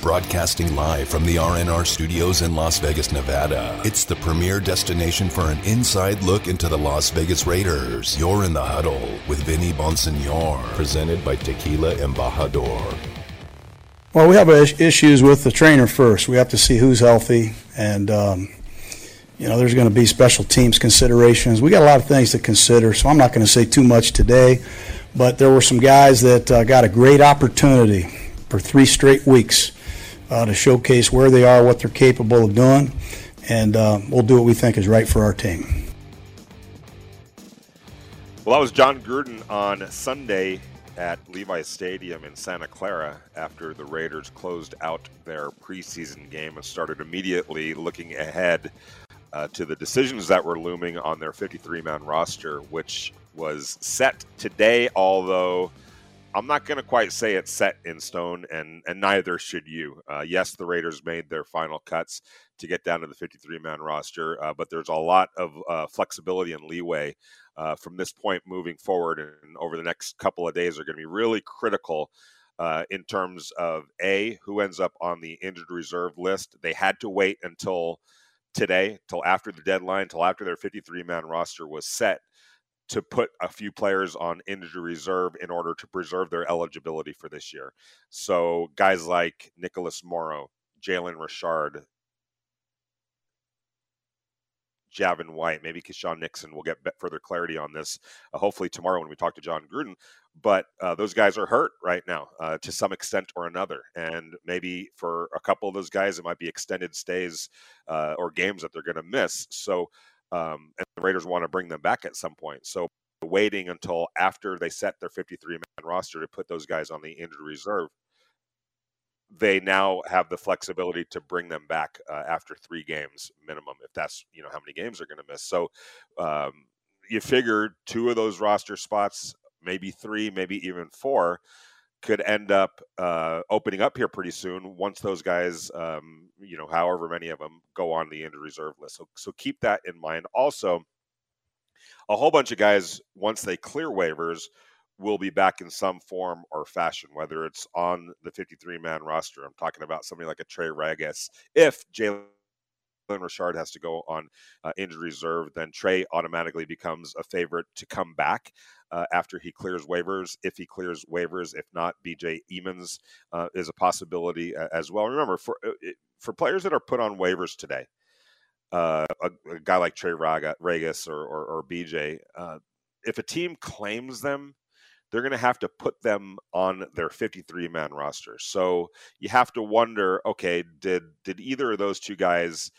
Broadcasting live from the RNR studios in Las Vegas, Nevada. It's the premier destination for an inside look into the Las Vegas Raiders. You're in the huddle with Vinny Bonsignore, presented by Tequila Embajador. Well, we have issues with the trainer first. We have to see who's healthy, and um, you know, there's going to be special teams considerations. We got a lot of things to consider, so I'm not going to say too much today. But there were some guys that uh, got a great opportunity for three straight weeks uh, to showcase where they are, what they're capable of doing, and uh, we'll do what we think is right for our team. Well, that was Jon Gruden on Sunday at Levi Stadium in Santa Clara after the Raiders closed out their preseason game and started immediately looking ahead uh, to the decisions that were looming on their 53 man roster, which was set today, although I'm not going to quite say it's set in stone, and, and neither should you. Uh, yes, the Raiders made their final cuts to get down to the 53 man roster, uh, but there's a lot of uh, flexibility and leeway uh, from this point moving forward. And over the next couple of days are going to be really critical. Uh, in terms of a who ends up on the injured reserve list, they had to wait until today, till after the deadline, till after their 53 man roster was set to put a few players on injury reserve in order to preserve their eligibility for this year. So guys like Nicholas Morrow, Jalen Richard, Javin White, maybe Keisean Nixon. We'll get further clarity on this uh, hopefully tomorrow when we talk to Jon Gruden. But uh, those guys are hurt right now uh, to some extent or another. And maybe for a couple of those guys, it might be extended stays uh, or games that they're going to miss. So um, and the Raiders want to bring them back at some point. So waiting until after they set their 53 man roster to put those guys on the injured reserve, they now have the flexibility to bring them back uh, after three games minimum, if that's you know how many games they're going to miss. So um, you figure two of those roster spots, maybe three, maybe even four, could end up uh, opening up here pretty soon once those guys, um, you know, however many of them go on the injured reserve list. So, so keep that in mind. Also, a whole bunch of guys, once they clear waivers, will be back in some form or fashion, whether it's on the 53 man roster. I'm talking about somebody like a Trey Ragas. If Jalen Richard has to go on uh, reserve, then Trey automatically becomes a favorite to come back uh, after he clears waivers. If he clears waivers, if not, BJ Emmons uh, is a possibility uh, as well. Remember, for uh, for players that are put on waivers today, uh, a, a, guy like Trey Raga, Ragas or, or, or BJ, if a team claims them, they're going to have to put them on their 53 man roster. So you have to wonder, okay, did did either of those two guys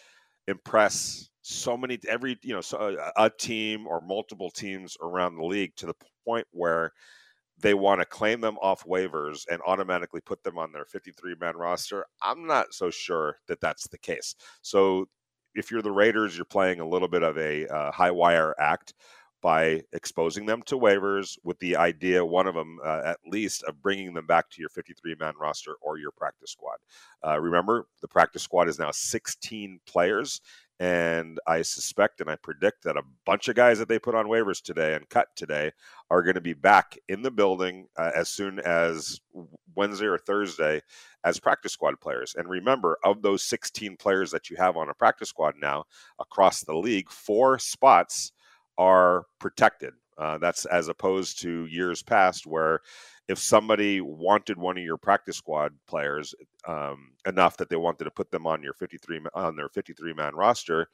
impress so many every you know so a, a team or multiple teams around the league to the point where they want to claim them off waivers and automatically put them on their 53 man roster. I'm not so sure that that's the case. So if you're the Raiders, you're playing a little bit of a uh, high wire act by exposing them to waivers with the idea, one of them uh, at least, of bringing them back to your 53 man roster or your practice squad. Uh, remember, the practice squad is now 16 players. And I suspect and I predict that a bunch of guys that they put on waivers today and cut today are going to be back in the building uh, as soon as Wednesday or Thursday as practice squad players. And remember, of those 16 players that you have on a practice squad now across the league, four spots are protected. Uh, that's as opposed to years past where if somebody wanted one of your practice squad players um, enough that they wanted to put them on your 53 on their 53 man roster,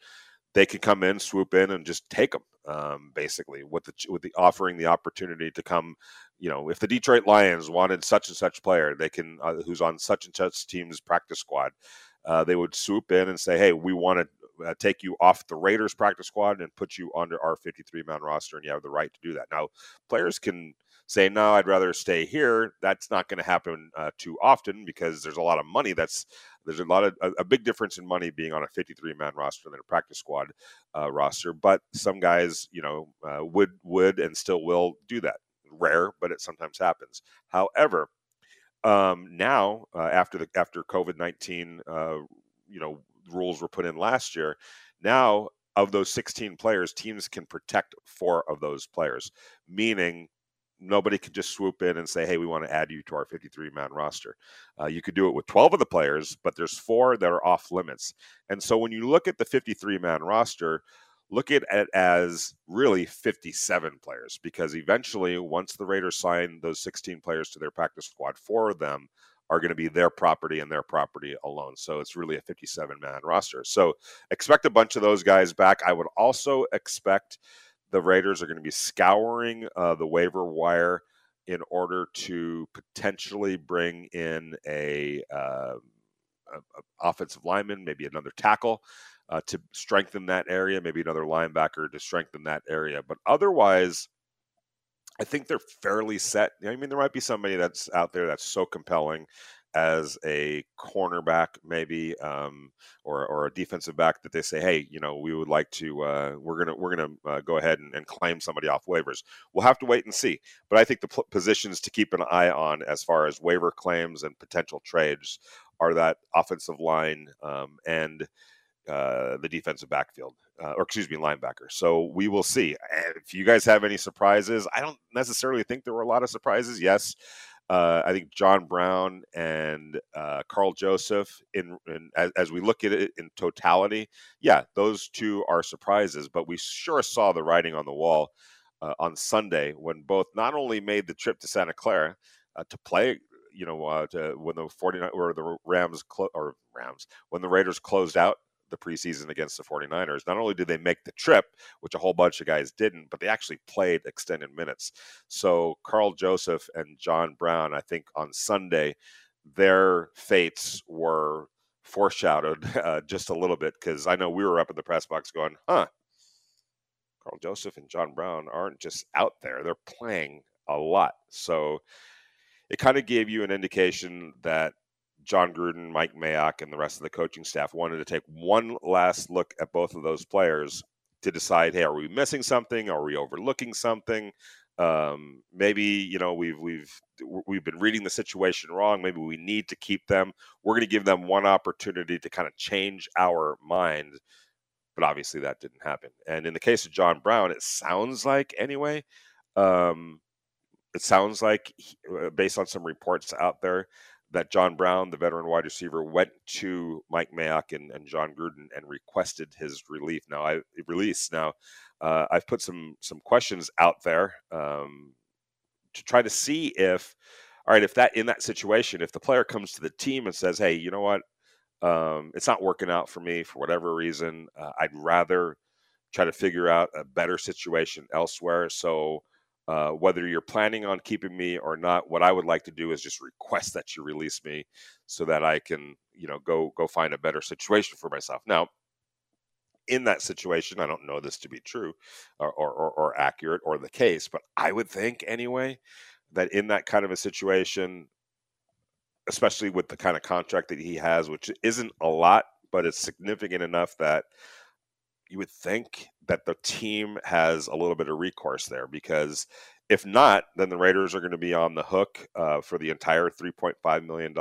they could come in, swoop in, and just take them. Um, basically, with the with the offering the opportunity to come, you know, if the Detroit Lions wanted such and such player, they can uh, who's on such and such team's practice squad. Uh, they would swoop in and say, "Hey, we want to uh, take you off the Raiders practice squad and put you under our 53 man roster, and you have the right to do that. Now, players can say, no, I'd rather stay here. That's not going to happen uh, too often because there's a lot of money that's there's a lot of a, a big difference in money being on a 53 man roster than a practice squad uh, roster. But some guys, you know, uh, would would and still will do that. Rare, but it sometimes happens. However, um, now uh, after the after COVID 19, uh, you know, rules were put in last year. Now, of those 16 players, teams can protect four of those players, meaning nobody can just swoop in and say, "Hey, we want to add you to our 53-man roster." Uh, you could do it with 12 of the players, but there's four that are off limits. And so when you look at the 53-man roster, look at it as really 57 players because eventually, once the Raiders sign those 16 players to their practice squad, four of them are going to be their property and their property alone. So it's really a 57 man roster. So expect a bunch of those guys back. I would also expect the Raiders are going to be scouring uh, the waiver wire in order to potentially bring in a, uh, a, a offensive lineman, maybe another tackle. Uh, to strengthen that area, maybe another linebacker to strengthen that area. But otherwise, I think they're fairly set. I mean, there might be somebody that's out there that's so compelling as a cornerback, maybe, um, or or a defensive back that they say, hey, you know, we would like to, uh, we're gonna we're gonna uh, go ahead and, and, claim somebody off waivers. We'll have to wait and see. But I think the p- positions to keep an eye on as far as waiver claims and potential trades are that offensive line um, and uh, the defensive backfield, uh, or excuse me, linebacker. So we will see. If you guys have any surprises, I don't necessarily think there were a lot of surprises. Yes, uh, I think John Brown and uh, Karl Joseph, in, in as, as, we look at it in totality, yeah, those two are surprises. But we sure saw the writing on the wall uh, on Sunday when both not only made the trip to Santa Clara to play you know, uh, to, when the 49 or the Rams clo- or Rams when the Raiders closed out the preseason against the 49ers. Not only did they make the trip, which a whole bunch of guys didn't, but they actually played extended minutes. So Karl Joseph and John Brown, I think on Sunday, their fates were foreshadowed uh, just a little bit because I know we were up in the press box going, huh, Karl Joseph and John Brown aren't just out there, they're playing a lot. So it kind of gave you an indication that Jon Gruden, Mike Mayock, and the rest of the coaching staff wanted to take one last look at both of those players to decide, hey, are we missing something? Are we overlooking something? Um, maybe you know we've we've we've been reading the situation wrong. Maybe we need to keep them. We're going to give them one opportunity to kind of change our mind. But obviously that didn't happen. And in the case of John Brown, it sounds like anyway. Um, it sounds like, uh, based on some reports out there, that John Brown, the veteran wide receiver, went to Mike Mayock and, and Jon Gruden and requested his relief. Now, I release. Now, uh, I've put some some questions out there um, to try to see if, all right, if that in that situation, if the player comes to the team and says, "Hey, you know what, um, it's not working out for me for whatever reason. Uh, I'd rather try to figure out a better situation elsewhere." So uh, whether you're planning on keeping me or not, what I would like to do is just request that you release me so that I can, you know, go go find a better situation for myself. Now, in that situation, I don't know this to be true or, or, or accurate or the case, but I would think anyway that in that kind of a situation, especially with the kind of contract that he has, which isn't a lot, but it's significant enough that you would think that the team has a little bit of recourse there because if not, then the Raiders are going to be on the hook uh, for the entire $3.5 million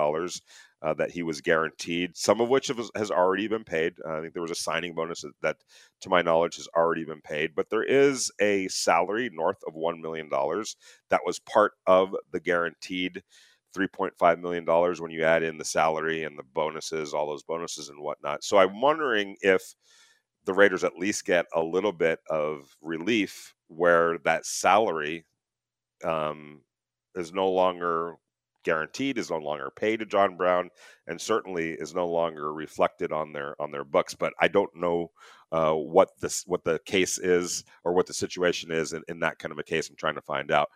uh, that he was guaranteed, some of which has already been paid. Uh, I think there was a signing bonus that, that, to my knowledge, has already been paid. But there is a salary north of $1 million that was part of the guaranteed $3.5 million when you add in the salary and the bonuses, all those bonuses and whatnot. So I'm wondering if the Raiders at least get a little bit of relief where that salary um, is no longer guaranteed, is no longer paid to John Brown, and certainly is no longer reflected on their on their books. But I don't know uh, what this what the case is or what the situation is in, in that kind of a case. I'm trying to find out.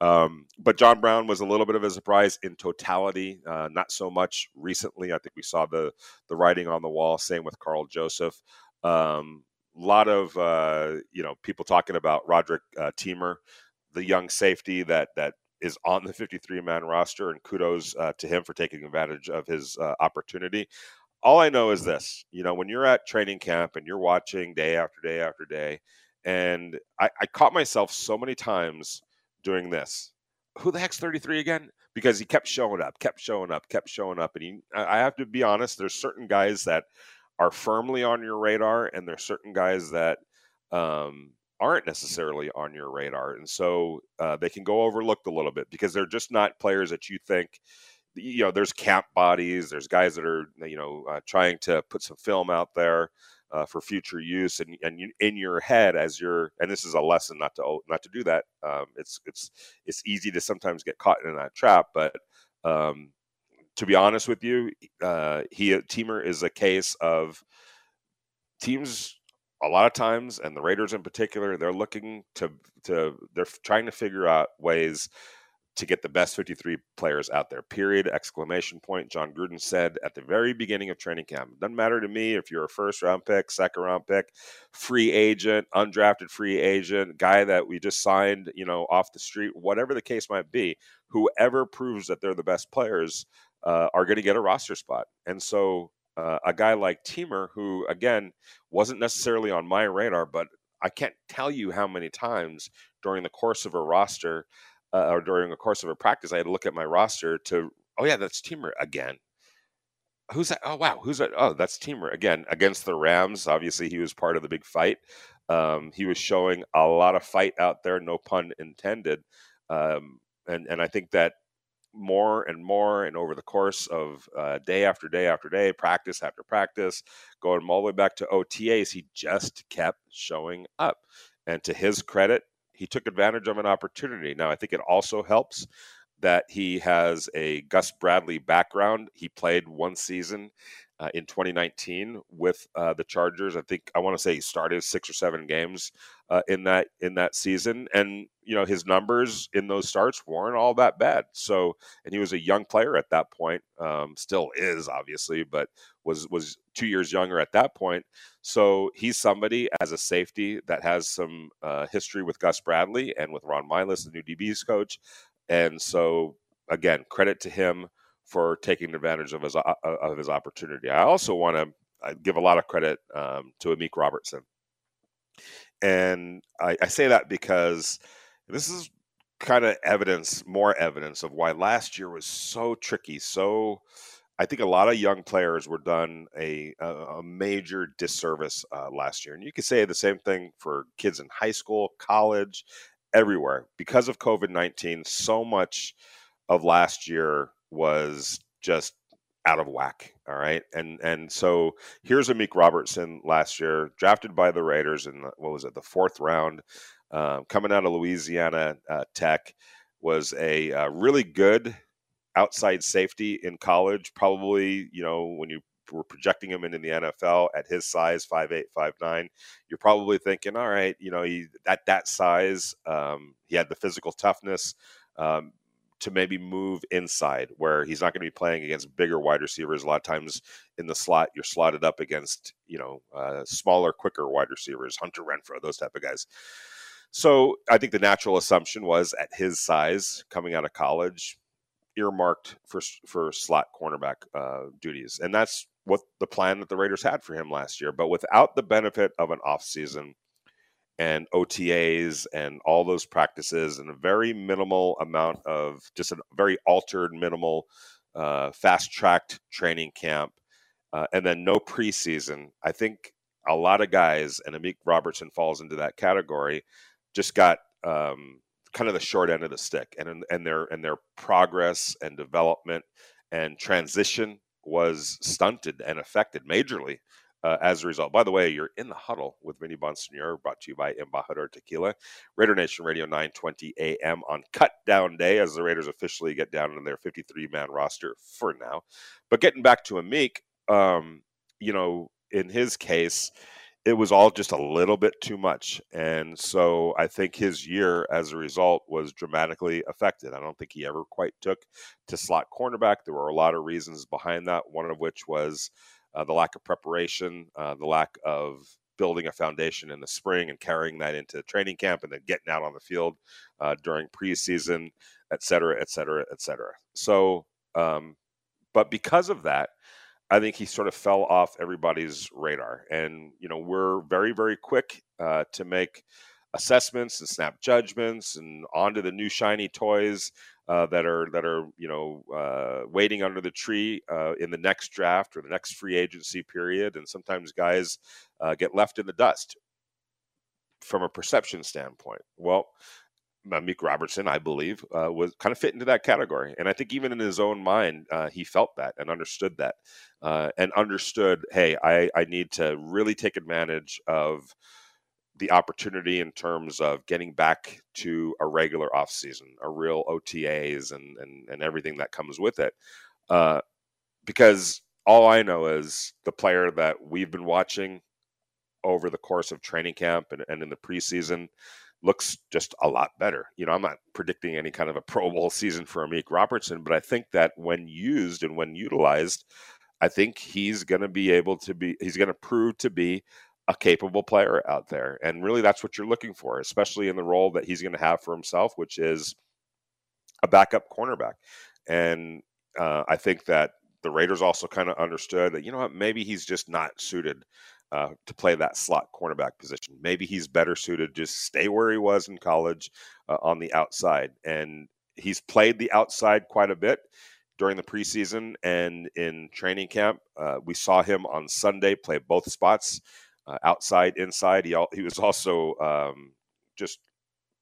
Um, but John Brown was a little bit of a surprise in totality, uh, not so much recently. I think we saw the the writing on the wall. Same with Karl Joseph. A um, lot of uh, you know people talking about Roderic uh, Teamer, the young safety that that is on the 53 man roster, and kudos uh, to him for taking advantage of his uh, opportunity. All I know is this: you know, when you're at training camp and you're watching day after day after day, and I, I caught myself so many times doing this. Who the heck's 33 again? Because he kept showing up, kept showing up, kept showing up, and he. I have to be honest. There's certain guys that are firmly on your radar, and there's certain guys that um, aren't necessarily on your radar, and so uh, they can go overlooked a little bit because they're just not players that you think. You know, there's camp bodies. There's guys that are you know uh, trying to put some film out there uh, for future use, and and you, in your head as you're and this is a lesson not to not to do that. Um, it's it's it's easy to sometimes get caught in that trap, but um, to be honest with you, uh, he Teamer is a case of teams a lot of times, and the Raiders in particular, they're looking to to they're trying to figure out ways to get the best 53 players out there. Period. Exclamation point. Jon Gruden said at the very beginning of training camp. Doesn't matter to me if you're a first round pick, second round pick, free agent, undrafted free agent, guy that we just signed, you know, off the street, whatever the case might be. Whoever proves that they're the best players uh, are going to get a roster spot. And so uh, a guy like Teamer, who again wasn't necessarily on my radar, but I can't tell you how many times during the course of a roster uh, or during the course of a practice, I had to look at my roster to, oh yeah, that's Teamer again. Who's that? Oh wow, who's that? Oh, that's Teamer again against the Rams. Obviously, he was part of the big fight. Um, he was showing a lot of fight out there, no pun intended. Um, and and I think that more and more and over the course of uh, day after day after day, practice after practice, going all the way back to OTAs, he just kept showing up. And to his credit, he took advantage of an opportunity. Now, I think it also helps that he has a Gus Bradley background. He played one season uh, in 2019 with uh, the Chargers. I think I want to say he started six or seven games uh, in that in that season, and you know his numbers in those starts weren't all that bad. So, and he was a young player at that point, um, still is obviously, but was was two years younger at that point. So he's somebody as a safety that has some uh, history with Gus Bradley and with Ron Milus, the new DBs coach, and so again, credit to him for taking advantage of his uh, uh, of his opportunity. I also want to give a lot of credit um, to Amik Robertson, and I, I say that because this is kind of evidence, more evidence of why last year was so tricky. So, I think a lot of young players were done a a, major disservice uh, last year, and you could say the same thing for kids in high school, college, everywhere because of COVID nineteen. So much of last year was just out of whack. All right, and and so here's Amik Robertson last year, drafted by the Raiders in what was it, the fourth round, uh, coming out of Louisiana uh, Tech, was a uh, really good outside safety in college. Probably, you know, when you were projecting him into the NFL at his size, five eight, five nine, you're probably thinking, all right, you know, he at that size, um, he had the physical toughness. Um, to maybe move inside where he's not going to be playing against bigger wide receivers. A lot of times in the slot, you're slotted up against, you know, uh, smaller, quicker wide receivers, Hunter Renfrow, those type of guys. So I think the natural assumption was at his size coming out of college, earmarked for for slot cornerback uh, duties, and that's what the plan that the Raiders had for him last year. But without the benefit of an offseason – and OTAs and all those practices and a very minimal amount of just a very altered, minimal, uh, fast tracked training camp, uh, and then no preseason. I think a lot of guys, and Amik Robertson falls into that category, just got um, kind of the short end of the stick, and and their and their progress and development and transition was stunted and affected majorly uh, as a result. By the way, you're in the huddle with Vinny Bonsignore, brought to you by Embajador Tequila, Raider Nation Radio 920 AM on cut down day as the Raiders officially get down in their 53 man roster for now. But getting back to Amik, um, you know, in his case, it was all just a little bit too much. And so I think his year as a result was dramatically affected. I don't think he ever quite took to slot cornerback. There were a lot of reasons behind that, one of which was uh, the lack of preparation, uh, the lack of building a foundation in the spring and carrying that into training camp and then getting out on the field uh, during preseason, et cetera, et cetera, et cetera. So, um, but because of that, I think he sort of fell off everybody's radar. And, you know, we're very, very quick uh, to make assessments and snap judgments and onto the new shiny toys uh, that are that are you know uh, waiting under the tree uh, in the next draft or the next free agency period, and sometimes guys uh, get left in the dust. from a perception standpoint. Well, Meek Robertson, I believe, uh, was kind of fit into that category. And I think even in his own mind, uh, he felt that and understood that uh, and understood, hey, I, I need to really take advantage of the opportunity in terms of getting back to a regular offseason, a real OTAs and, and, and everything that comes with it. Uh, because all I know is the player that we've been watching over the course of training camp and, and in the preseason – looks just a lot better. You know, I'm not predicting any kind of a Pro Bowl season for Amik Robertson, but I think that when used and when utilized, I think he's going to be able to be, he's going to prove to be a capable player out there. And really, that's what you're looking for, especially in the role that he's going to have for himself, which is a backup cornerback. And uh, I think that the Raiders also kind of understood that, you know what, maybe he's just not suited uh, to play that slot cornerback position. Maybe he's better suited just stay where he was in college uh, on the outside. And he's played the outside quite a bit during the preseason and in training camp. Uh, we saw him on Sunday play both spots, uh, outside, inside. He, he was also um, just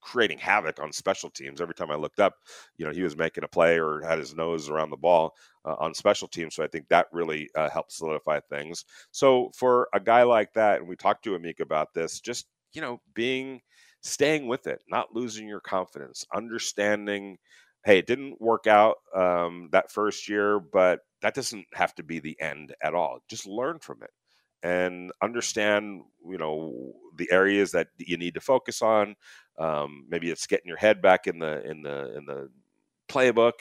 creating havoc on special teams. Every time I looked up, you know, he was making a play or had his nose around the ball uh, on special teams. So I think that really uh, helped solidify things. So for a guy like that, and we talked to Amik about this, just you know, being staying with it, not losing your confidence, understanding. Hey, it didn't work out um, that first year, but that doesn't have to be the end at all. Just learn from it and understand you know the areas that you need to focus on um, maybe it's getting your head back in the in the in the playbook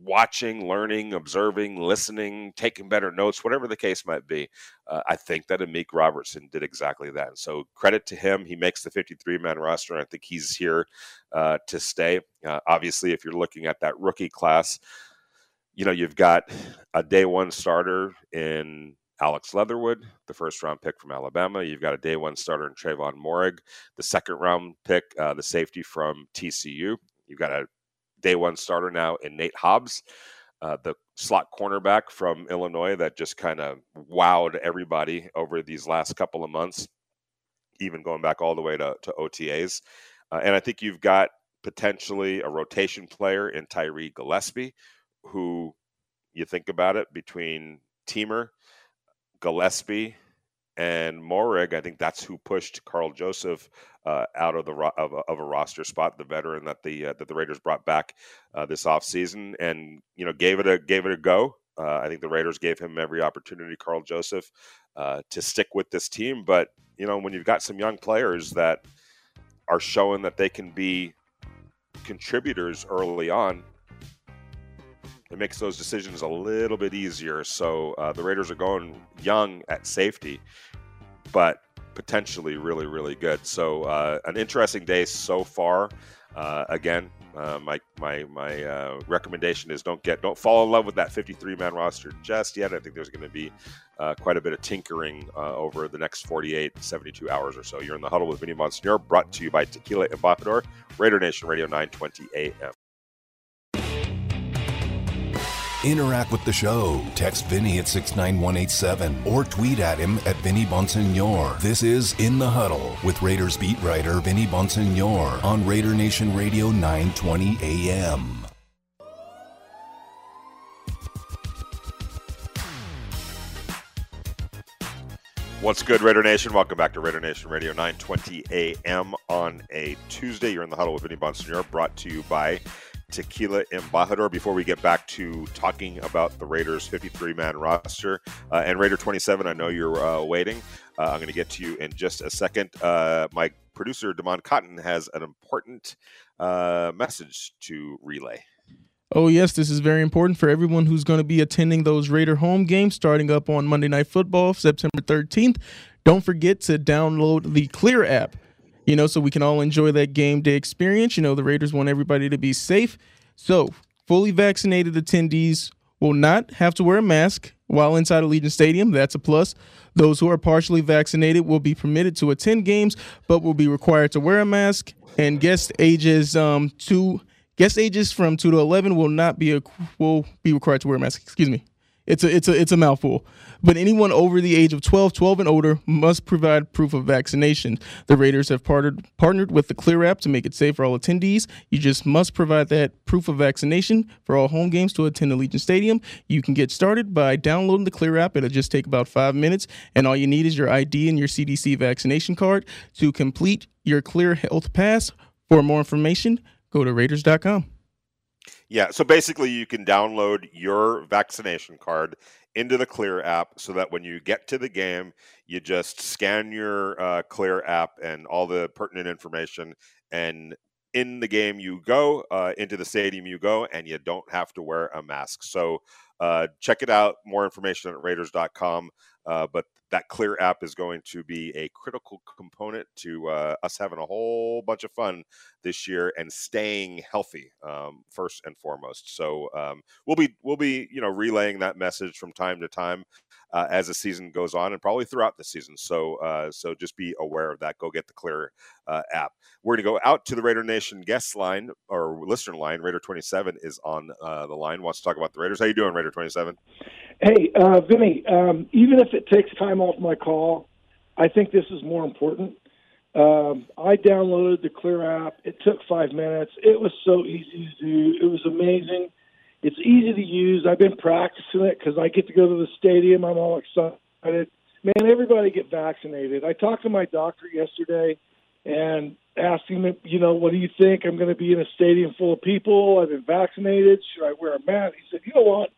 watching learning observing listening taking better notes whatever the case might be uh, i think that amik robertson did exactly that so credit to him he makes the 53 man roster and i think he's here uh, to stay uh, obviously if you're looking at that rookie class you know you've got a day one starter in Alex Leatherwood, the first round pick from Alabama. You've got a day one starter in Trevon Moehrig, the second round pick, uh, the safety from TCU. You've got a day one starter now in Nate Hobbs, uh, the slot cornerback from Illinois that just kind of wowed everybody over these last couple of months, even going back all the way to, to OTAs. Uh, and I think you've got potentially a rotation player in Tyree Gillespie, who you think about it between Teamer Gillespie and Moehrig, I think that's who pushed Karl Joseph uh, out of the of a, of a, roster spot, the veteran that the uh, that the Raiders brought back uh, this offseason and you know gave it a gave it a go. Uh, I think the Raiders gave him every opportunity, Karl Joseph, uh, to stick with this team. But you know when you've got some young players that are showing that they can be contributors early on, it makes those decisions a little bit easier. So uh, the Raiders are going young at safety, but potentially really, really good. So uh, an interesting day so far. Uh, again, uh, my my my uh, recommendation is don't get don't fall in love with that 53 man roster just yet. I think there's going to be uh, quite a bit of tinkering uh, over the next 48, 72 hours or so. You're in the huddle with Vinny Bonsignore, brought to you by Tequila Embajador, Raider Nation Radio 920 AM. Interact with the show. Text Vinny at 69187 or tweet at him at Vinny Bonsignore. This is In the Huddle with Raiders beat writer Vinny Bonsignore on Raider Nation Radio 920 AM. What's good, Raider Nation? Welcome back to Raider Nation Radio 920 AM on a Tuesday. You're in the huddle with Vinny Bonsignore, brought to you by Tequila Embajador before we get back to talking about the Raiders 53 man roster. Uh, and Raider 27, I know you're uh, waiting. Uh, I'm going to get to you in just a second. Uh, my producer, Damon Cotton, has an important uh, message to relay. Oh, yes, this is very important for everyone who's going to be attending those Raider home games starting up on Monday Night Football, September 13th. Don't forget to download the Clear app you know, so we can all enjoy that game day experience. You know, the Raiders want everybody to be safe. So, fully vaccinated attendees will not have to wear a mask while inside Allegiant Stadium. That's a plus. Those who are partially vaccinated will be permitted to attend games, but will be required to wear a mask. And guest ages um two guest ages from two to eleven will not be a, will be required to wear a mask. Excuse me. It's a it's a it's a mouthful. But anyone over the age of 12, 12 and older must provide proof of vaccination. The Raiders have partnered partnered with the Clear app to make it safe for all attendees. You just must provide that proof of vaccination for all home games to attend Allegiant Stadium. You can get started by downloading the Clear app. It'll just take about five minutes, and all you need is your ID and your CDC vaccination card to complete your Clear Health Pass. For more information, go to Raiders.com. Yeah, so basically, you can download your vaccination card into the Clear app so that when you get to the game, you just scan your uh, Clear app and all the pertinent information, and in the game you go, uh, into the stadium you go, and you don't have to wear a mask. So uh, check it out. More information at Raiders.com. Uh, but that Clear app is going to be a critical component to uh, us having a whole bunch of fun this year and staying healthy um, first and foremost. So um, we'll be we'll be you know relaying that message from time to time uh, as the season goes on and probably throughout the season. So uh, so just be aware of that. Go get the Clear uh, app. We're going to go out to the Raider Nation guest line or listener line. Raider twenty seven is on uh, the line. Wants to talk about the Raiders. How you doing, Raider twenty seven? Hey, uh, Vinny. Um, even if it takes time off my call, I think this is more important. Um, I downloaded the Clear app. It took five minutes. It was so easy to do. It was amazing. It's easy to use. I've been practicing it because I get to go to the stadium. I'm all excited. Man, everybody get vaccinated. I talked to my doctor yesterday and asked him, you know, what do you think? I'm going to be in a stadium full of people. I've been vaccinated. Should I wear a mask? He said, you know what?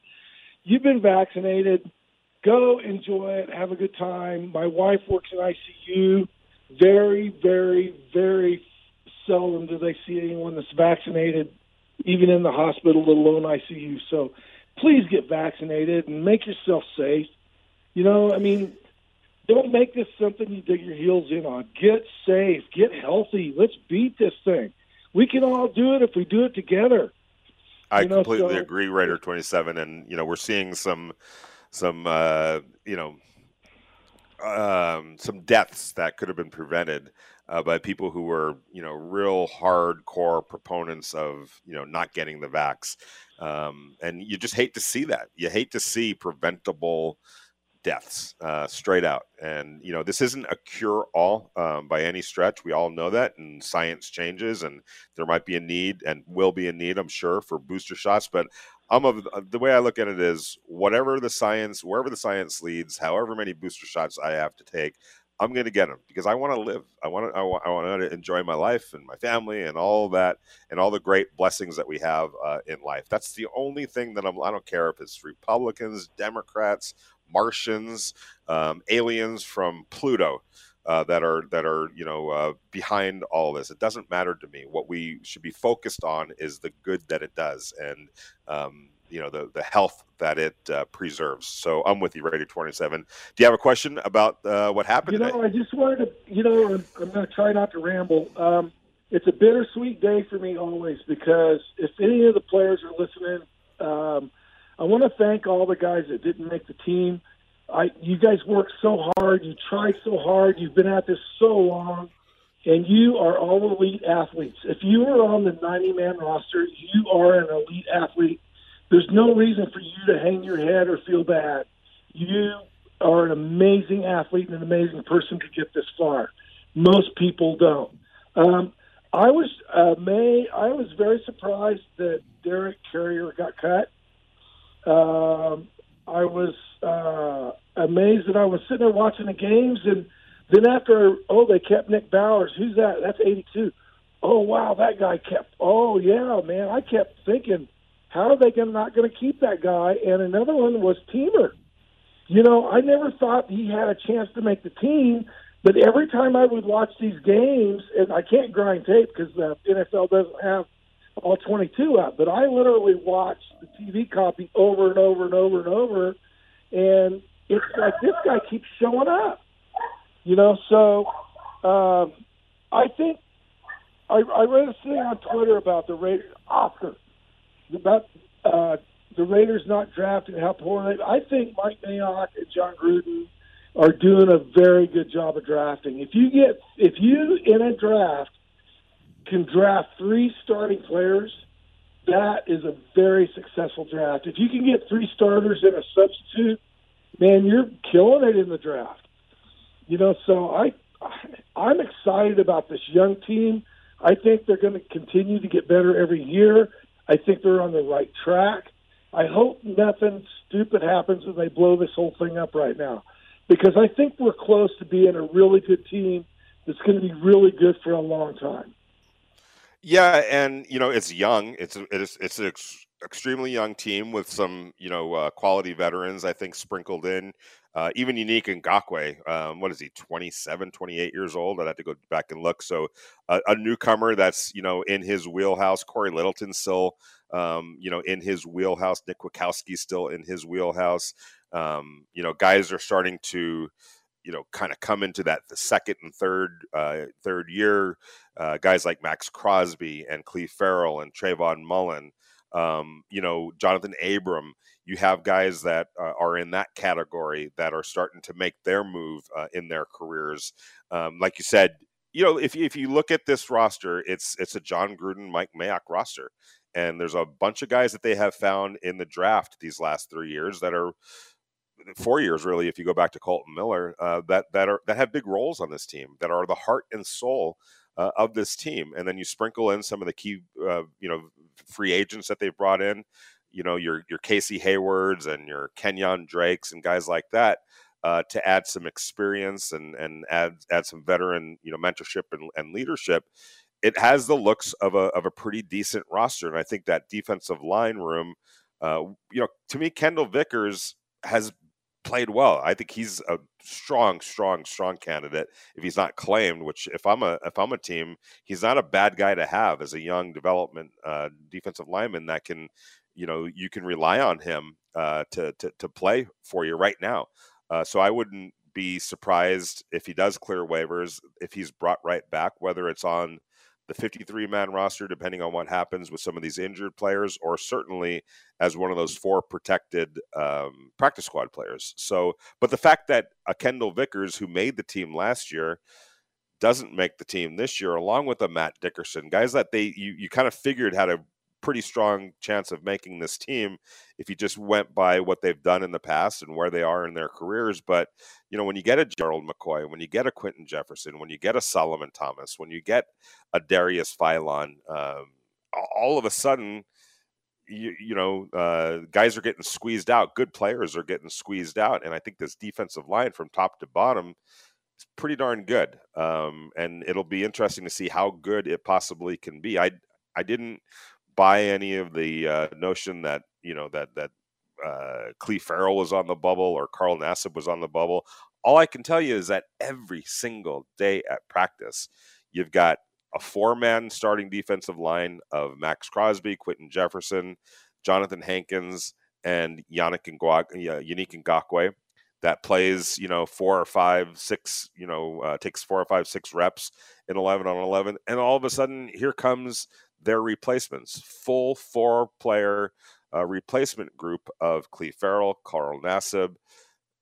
You've been vaccinated. Go enjoy it. Have a good time. My wife works in ICU. Very, very, very seldom do they see anyone that's vaccinated even in the hospital, let alone ICU. So please get vaccinated and make yourself safe. You know, I mean, don't make this something you dig your heels in on. Get safe, get healthy. Let's beat this thing. We can all do it if we do it together. I you know, completely so, agree, Raider twenty seven, and you know we're seeing some some uh, you know um, some deaths that could have been prevented uh, by people who were, you know, real hardcore proponents of, you know, not getting the vax. Um, and you just hate to see that. You hate to see preventable deaths uh, straight out. And, you know, this isn't a cure all um, by any stretch. We all know that, and science changes, and there might be a need and will be a need, I'm sure, for booster shots. But I'm of the way I look at it is whatever the science, wherever the science leads, however many booster shots I have to take, I'm going to get them because I want to live. I want to. I want, to enjoy my life and my family and all that and all the great blessings that we have uh, in life. That's the only thing that I'm. I don't care if it's Republicans, Democrats, Martians, um, aliens from Pluto. Uh, that are that are you know uh, behind all this. It doesn't matter to me. What we should be focused on is the good that it does, and um, you know the the health that it uh, preserves. So I'm with you, Raider 27. Do you have a question about uh, what happened? You know, today? I just wanted to. You know, I'm, I'm going to try not to ramble. Um, it's a bittersweet day for me always because if any of the players are listening, um, I want to thank all the guys that didn't make the team. I, you guys work so hard. You try so hard. You've been at this so long, and you are all elite athletes. If you are on the 90 man roster, you are an elite athlete no reason for you to hang your head or feel bad. You are an amazing athlete and an amazing person to get this far. Most people don't. Um, I was uh, May. I was very surprised that Derek Carrier got cut. Um, I was uh, amazed that I was sitting there watching the games, and then after, oh, they kept Nick Bowers. Who's that? That's 82. Oh wow, that guy kept. Oh yeah, man. I kept thinking how are they gonna, not going to keep that guy? And another one was Teamer. You know, I never thought he had a chance to make the team, but every time I would watch these games, and I can't grind tape because the NFL doesn't have all 22 up, but I literally watched the TV copy over and over and over and over, and it's like this guy keeps showing up. You know, so um, I think I, I read a thing on Twitter about the Raiders. Oscar, about uh, the Raiders not drafting how poor they. I think Mike Mayock and Jon Gruden are doing a very good job of drafting. If you get if you in a draft can draft three starting players, that is a very successful draft. If you can get three starters and a substitute, man, you're killing it in the draft. You know, so I I'm excited about this young team. I think they're going to continue to get better every year. I think they're on the right track. I hope nothing stupid happens and they blow this whole thing up right now, because I think we're close to being a really good team that's going to be really good for a long time. Yeah, and you know it's young. It's it's it's extremely young team with some you know uh, quality veterans. I think sprinkled in. Uh, even Yannick Ngakoue, um, what is he, 27, 28 years old? I'd have to go back and look. So uh, a newcomer that's, you know, in his wheelhouse. Cory Littleton still, um, you know, in his wheelhouse. Nick Kwiatkoski still in his wheelhouse. Um, you know, guys are starting to, you know, kind of come into that the second and third uh, third year. Uh, guys like Maxx Crosby and Clelin Ferrell and Trayvon Mullen. Um, you know, Jonathan Abram you have guys that uh, are in that category that are starting to make their move uh, in their careers. Um, like you said, you know, if if you look at this roster, it's it's a Jon Gruden, Mike Mayock roster, and there's a bunch of guys that they have found in the draft these last three years that are four years really if you go back to Kolton Miller uh, that that are that have big roles on this team that are the heart and soul uh, of this team and then you sprinkle in some of the key uh, you know free agents that they've brought in you know your your Casey Haywards and your Kenyan Drakes and guys like that uh, to add some experience and and add add some veteran you know mentorship and, and leadership. It has the looks of a of a pretty decent roster, and I think that defensive line room. Uh, you know, to me, Kendal Vickers has played well. I think he's a strong, strong, strong candidate if he's not claimed. Which, if I'm a if I'm a team, he's not a bad guy to have as a young development uh, defensive lineman that can you know you can rely on him uh, to, to, to play for you right now. Uh, so I wouldn't be surprised if he does clear waivers if he's brought right back, whether it's on the 53 man roster, depending on what happens with some of these injured players, or certainly as one of those four protected um, practice squad players. So, but the fact that a Kendal Vickers, who made the team last year, doesn't make the team this year, along with a Matt Dickerson, guys that they you you kind of figured how to pretty strong chance of making this team if you just went by what they've done in the past and where they are in their careers. But, you know, when you get a Gerald McCoy, when you get a Quinton Jefferson, when you get a Solomon Thomas, when you get a Darius Philon, um, all of a sudden, you, you know, uh, guys are getting squeezed out. Good players are getting squeezed out. And I think this defensive line from top to bottom is pretty darn good. Um, and it'll be interesting to see how good it possibly can be. I, I didn't buy any of the uh, notion that you know that that uh, Clelin Ferrell was on the bubble or Carl Nassib was on the bubble. All I can tell you is that every single day at practice, you've got a four-man starting defensive line of Maxx Crosby, Quinton Jefferson, Johnathan Hankins, and Yannick Ngakoue, Yannick Ngakoue that plays, you know, four or five, six, you know, uh, takes four or five, six reps in 11 on 11. And all of a sudden, here comes their replacements, full four player uh, replacement group of Clelin Ferrell, Carl Nassib,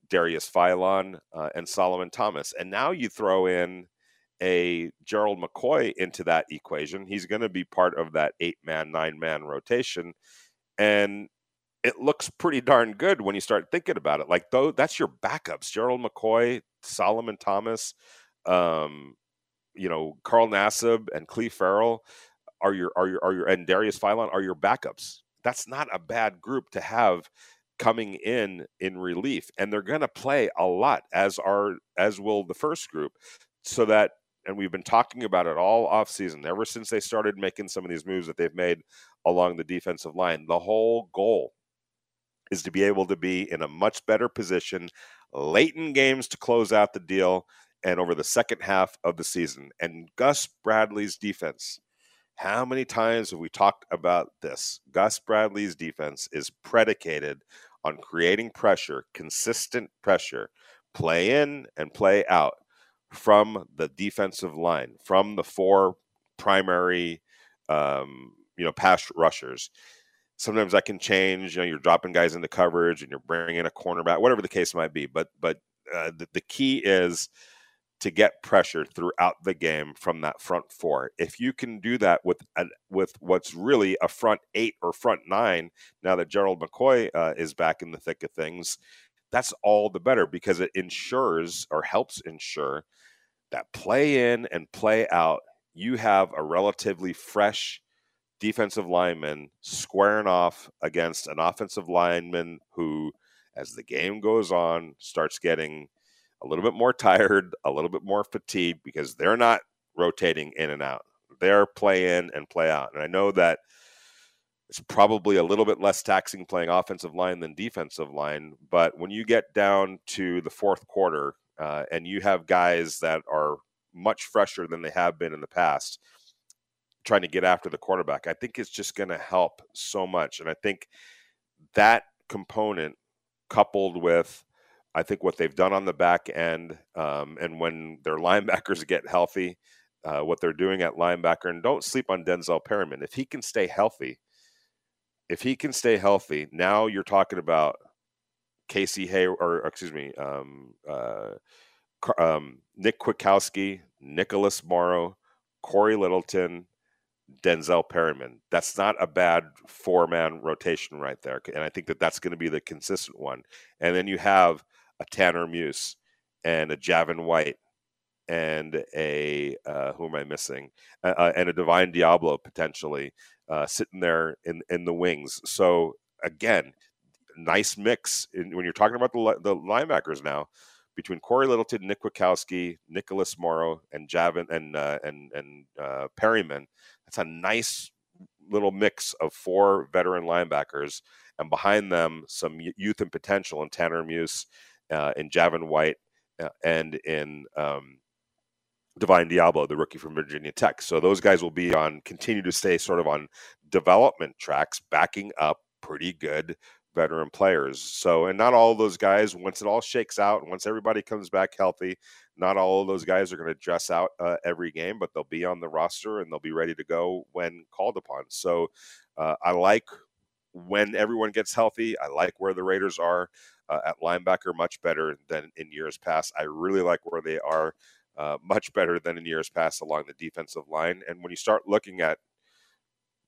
Darius Philon, uh, and Solomon Thomas. And now you throw in a Gerald McCoy into that equation. He's going to be part of that eight man, nine man rotation. And it looks pretty darn good when you start thinking about it. Like, though, that's your backups Gerald McCoy, Solomon Thomas, um, you know, Carl Nassib, and Clelin Ferrell are your are your are your and Darius Philon are your backups. That's not a bad group to have coming in in relief, and they're going to play a lot as are as will the first group, so that and we've been talking about it all off season ever since they started making some of these moves that they've made along the defensive line. The whole goal is to be able to be in a much better position late in games to close out the deal and over the second half of the season. And Gus Bradley's defense how many times have we talked about this? Gus Bradley's defense is predicated on creating pressure, consistent pressure, play in and play out from the defensive line, from the four primary, um, you know, pass rushers. Sometimes that can change. You know, you're dropping guys into coverage and you're bringing in a cornerback, whatever the case might be. But but uh, the, the key is to get pressure throughout the game from that front four. If you can do that with a, with what's really a front eight or front nine, now that Gerald McCoy uh, is back in the thick of things, that's all the better because it ensures or helps ensure that play in and play out, you have a relatively fresh defensive lineman squaring off against an offensive lineman who, as the game goes on, starts getting a little bit more tired, a little bit more fatigued because they're not rotating in and out. They're play in and play out. And I know that it's probably a little bit less taxing playing offensive line than defensive line. But when you get down to the fourth quarter uh, and you have guys that are much fresher than they have been in the past, trying to get after the quarterback, I think it's just going to help so much. And I think that component coupled with I think what they've done on the back end, um, and when their linebackers get healthy, uh, what they're doing at linebacker, and don't sleep on Denzel Perryman. If he can stay healthy, if he can stay healthy, now you're talking about Casey Hay, or excuse me, um, uh, um, Nick Kwiatkoski, Nicholas Morrow, Cory Littleton, Denzel Perryman. That's not a bad four man rotation right there. And I think that that's going to be the consistent one. And then you have a Tanner Muse and a Javin White and a uh, who am I missing? Uh, and a Divine Deablo potentially uh, sitting there in in the wings. So again, nice mix in, when you're talking about the the linebackers now between Cory Littleton, Nick Kwiatkoski, Nicholas Morrow, and Javin and uh, and and uh, Perryman. That's a nice little mix of four veteran linebackers, and behind them some youth and potential in Tanner Muse uh, in Javin White, uh, and in um, Divine Deablo, the rookie from Virginia Tech. So those guys will be on continue to stay sort of on development tracks, backing up pretty good veteran players. So, and not all of those guys, once it all shakes out once everybody comes back healthy, not all of those guys are going to dress out uh, every game, but they'll be on the roster and they'll be ready to go when called upon. So, uh, I like when everyone gets healthy. I like where the Raiders are uh, at linebacker much better than in years past. I really like where they are uh, much better than in years past along the defensive line. And when you start looking at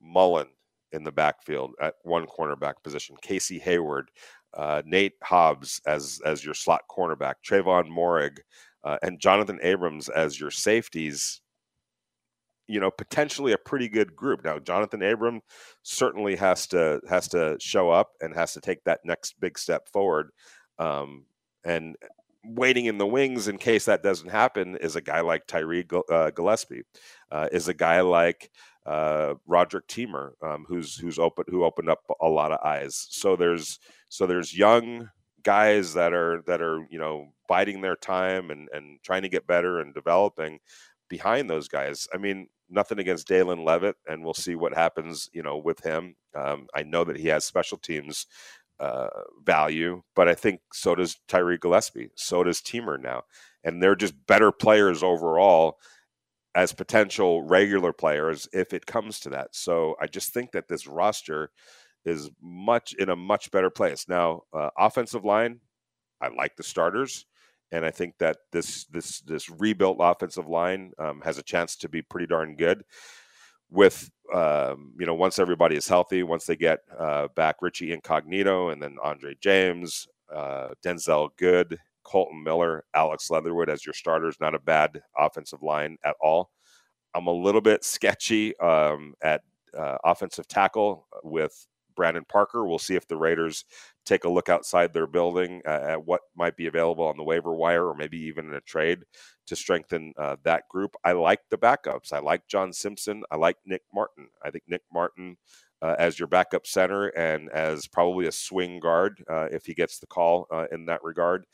Mullen in the backfield at one cornerback position, Casey Hayward, uh, Nate Hobbs as as your slot cornerback, Tre'von Moehrig, uh, and Johnathan Abrams as your safeties you know potentially a pretty good group. Now Johnathan Abram certainly has to has to show up and has to take that next big step forward. Um, and waiting in the wings in case that doesn't happen is a guy like Tyree uh, Gillespie, uh, is a guy like uh, Roderic Teamer, um, who's who's open who opened up a lot of eyes. So there's so there's young guys that are that are you know biding their time and and trying to get better and developing behind those guys. I mean, nothing against Dallin Leavitt, and we'll see what happens, you know, with him. Um, I know that he has special teams uh, value, but I think so does Tyree Gillespie, so does Teamer now, and they're just better players overall as potential regular players if it comes to that. So I just think that this roster is much in a much better place now. Uh, offensive line, I like the starters and I think that this this this rebuilt offensive line um, has a chance to be pretty darn good. With um, you know, once everybody is healthy, once they get uh, back Richie Incognito, and then Andre James, uh, Denzelle Good, Kolton Miller, Alex Leatherwood as your starters, not a bad offensive line at all. I'm a little bit sketchy um, at uh, offensive tackle with Brandon Parker. We'll see if the Raiders take a look outside their building uh, at what might be available on the waiver wire or maybe even in a trade to strengthen uh, that group. I like the backups. I like John Simpson. I like Nick Martin. I think Nick Martin. Uh, as your backup center and as probably a swing guard uh, if he gets the call uh, in that regard.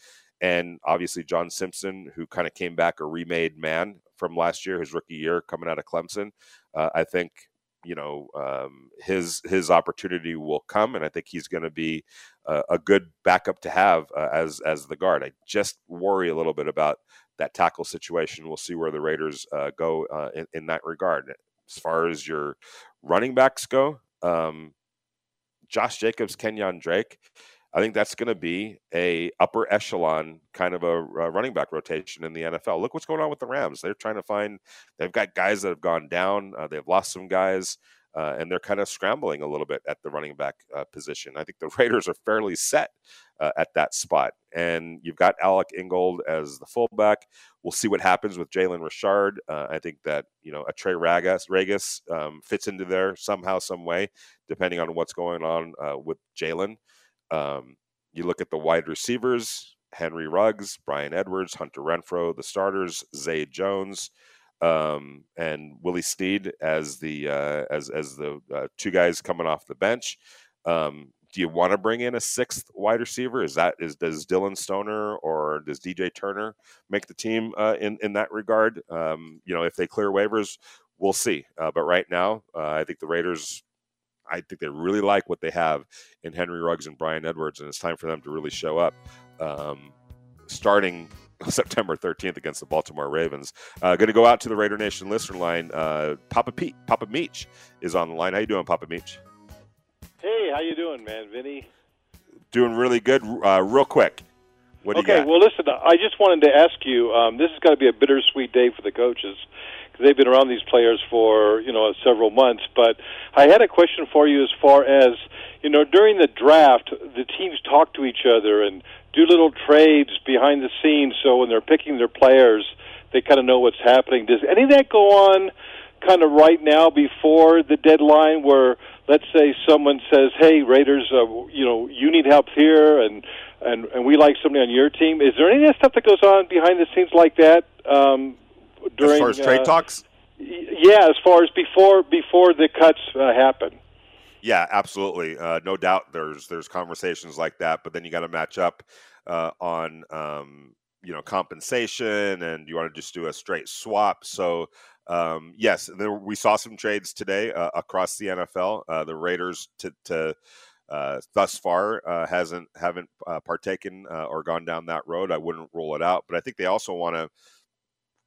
And obviously, John Simpson, who kind of came back a remade man from last year, his rookie year coming out of Clemson. Uh, I think you know um, his his opportunity will come, and I think he's going to be a, a, good backup to have uh, as as the guard. I just worry a little bit about that tackle situation. We'll see where the Raiders uh, go uh, in, in, that regard. As far as your running backs go, um, Josh Jacobs, Kenyan Drake. I think that's going to be a upper echelon kind of a, a, running back rotation in the NFL. Look what's going on with the Rams. They're trying to find. They've got guys that have gone down. Uh, they've lost some guys, uh, and they're kind of scrambling a little bit at the running back uh, position. I think the Raiders are fairly set uh, at that spot, and you've got Alec Ingold as the fullback. We'll see what happens with Jalen Richard. Uh, I think that you know a Trey Ragas, Ragas um, fits into there somehow, some way, depending on what's going on uh, with Jalen. Um, you look at the wide receivers: Henry Ruggs, Bryan Edwards, Hunter Renfrow, the starters: Zay Jones um, and Willie Snead as the uh, as as the uh, two guys coming off the bench. Um, do you want to bring in a sixth wide receiver? Is that is does Dillon Stoner or does DJ Turner make the team uh, in in that regard? Um, you know, if they clear waivers, we'll see. Uh, but right now, uh, I think the Raiders I think they really like what they have in Henry Ruggs and Bryan Edwards, and it's time for them to really show up. Um, starting September 13th against the Baltimore Ravens. Uh, going to go out to the Raider Nation listener line. Uh, Papa Pete, Papa Meach is on the line. How you doing, Papa Meach? Hey, how you doing, man, Vinny? Doing really good. Uh, real quick, what do okay, you got? Okay, well, listen, I just wanted to ask you. Um, this is going to be a bittersweet day for the coaches they've been around these players for you know several months. But I had a question for you as far as you know during the draft, the teams talk to each other and do little trades behind the scenes, so when they're picking their players, they kind of know what's happening. Does any of that go on? Kind of right now before the deadline, where let's say someone says, "Hey, Raiders, uh, you know, you need help here," and and and we like somebody on your team. Is there any of that stuff that goes on behind the scenes like that um, during as far as trade uh, talks? Yeah, as far as before before the cuts uh, happen. Yeah, absolutely. Uh, no doubt. There's there's conversations like that, but then you got to match up uh, on um, you know compensation, and you want to just do a straight swap. So um, yes, there, we saw some trades today uh, across the NFL. Uh, the Raiders to, to uh, thus far uh, hasn't haven't uh, partaken uh, or gone down that road. I wouldn't rule it out, but I think they also want to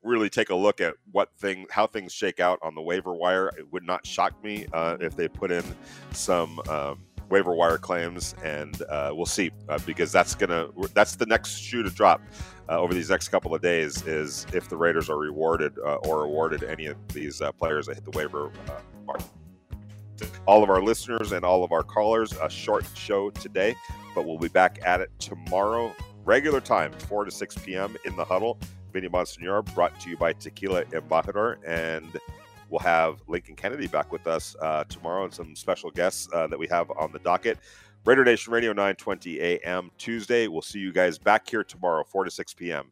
really take a look at what thing how things shake out on the waiver wire. It would not shock me uh, if they put in some. Um, waiver wire claims, and uh, we'll see uh, because that's gonna that's the next shoe to drop uh, over these next couple of days is if the Raiders are rewarded uh, or awarded any of these uh, players that hit the waiver mark. All of our listeners and all of our callers, a short show today, but we'll be back at it tomorrow, regular time, 4 to 6 p.m. in the huddle. Vinny Bonsignore, brought to you by Tequila Embajador, and we'll have Lincoln Kennedy back with us uh, tomorrow and some special guests uh, that we have on the docket. Raider Nation Radio 920 AM Tuesday. We'll see you guys back here tomorrow, 4 to 6 p.m.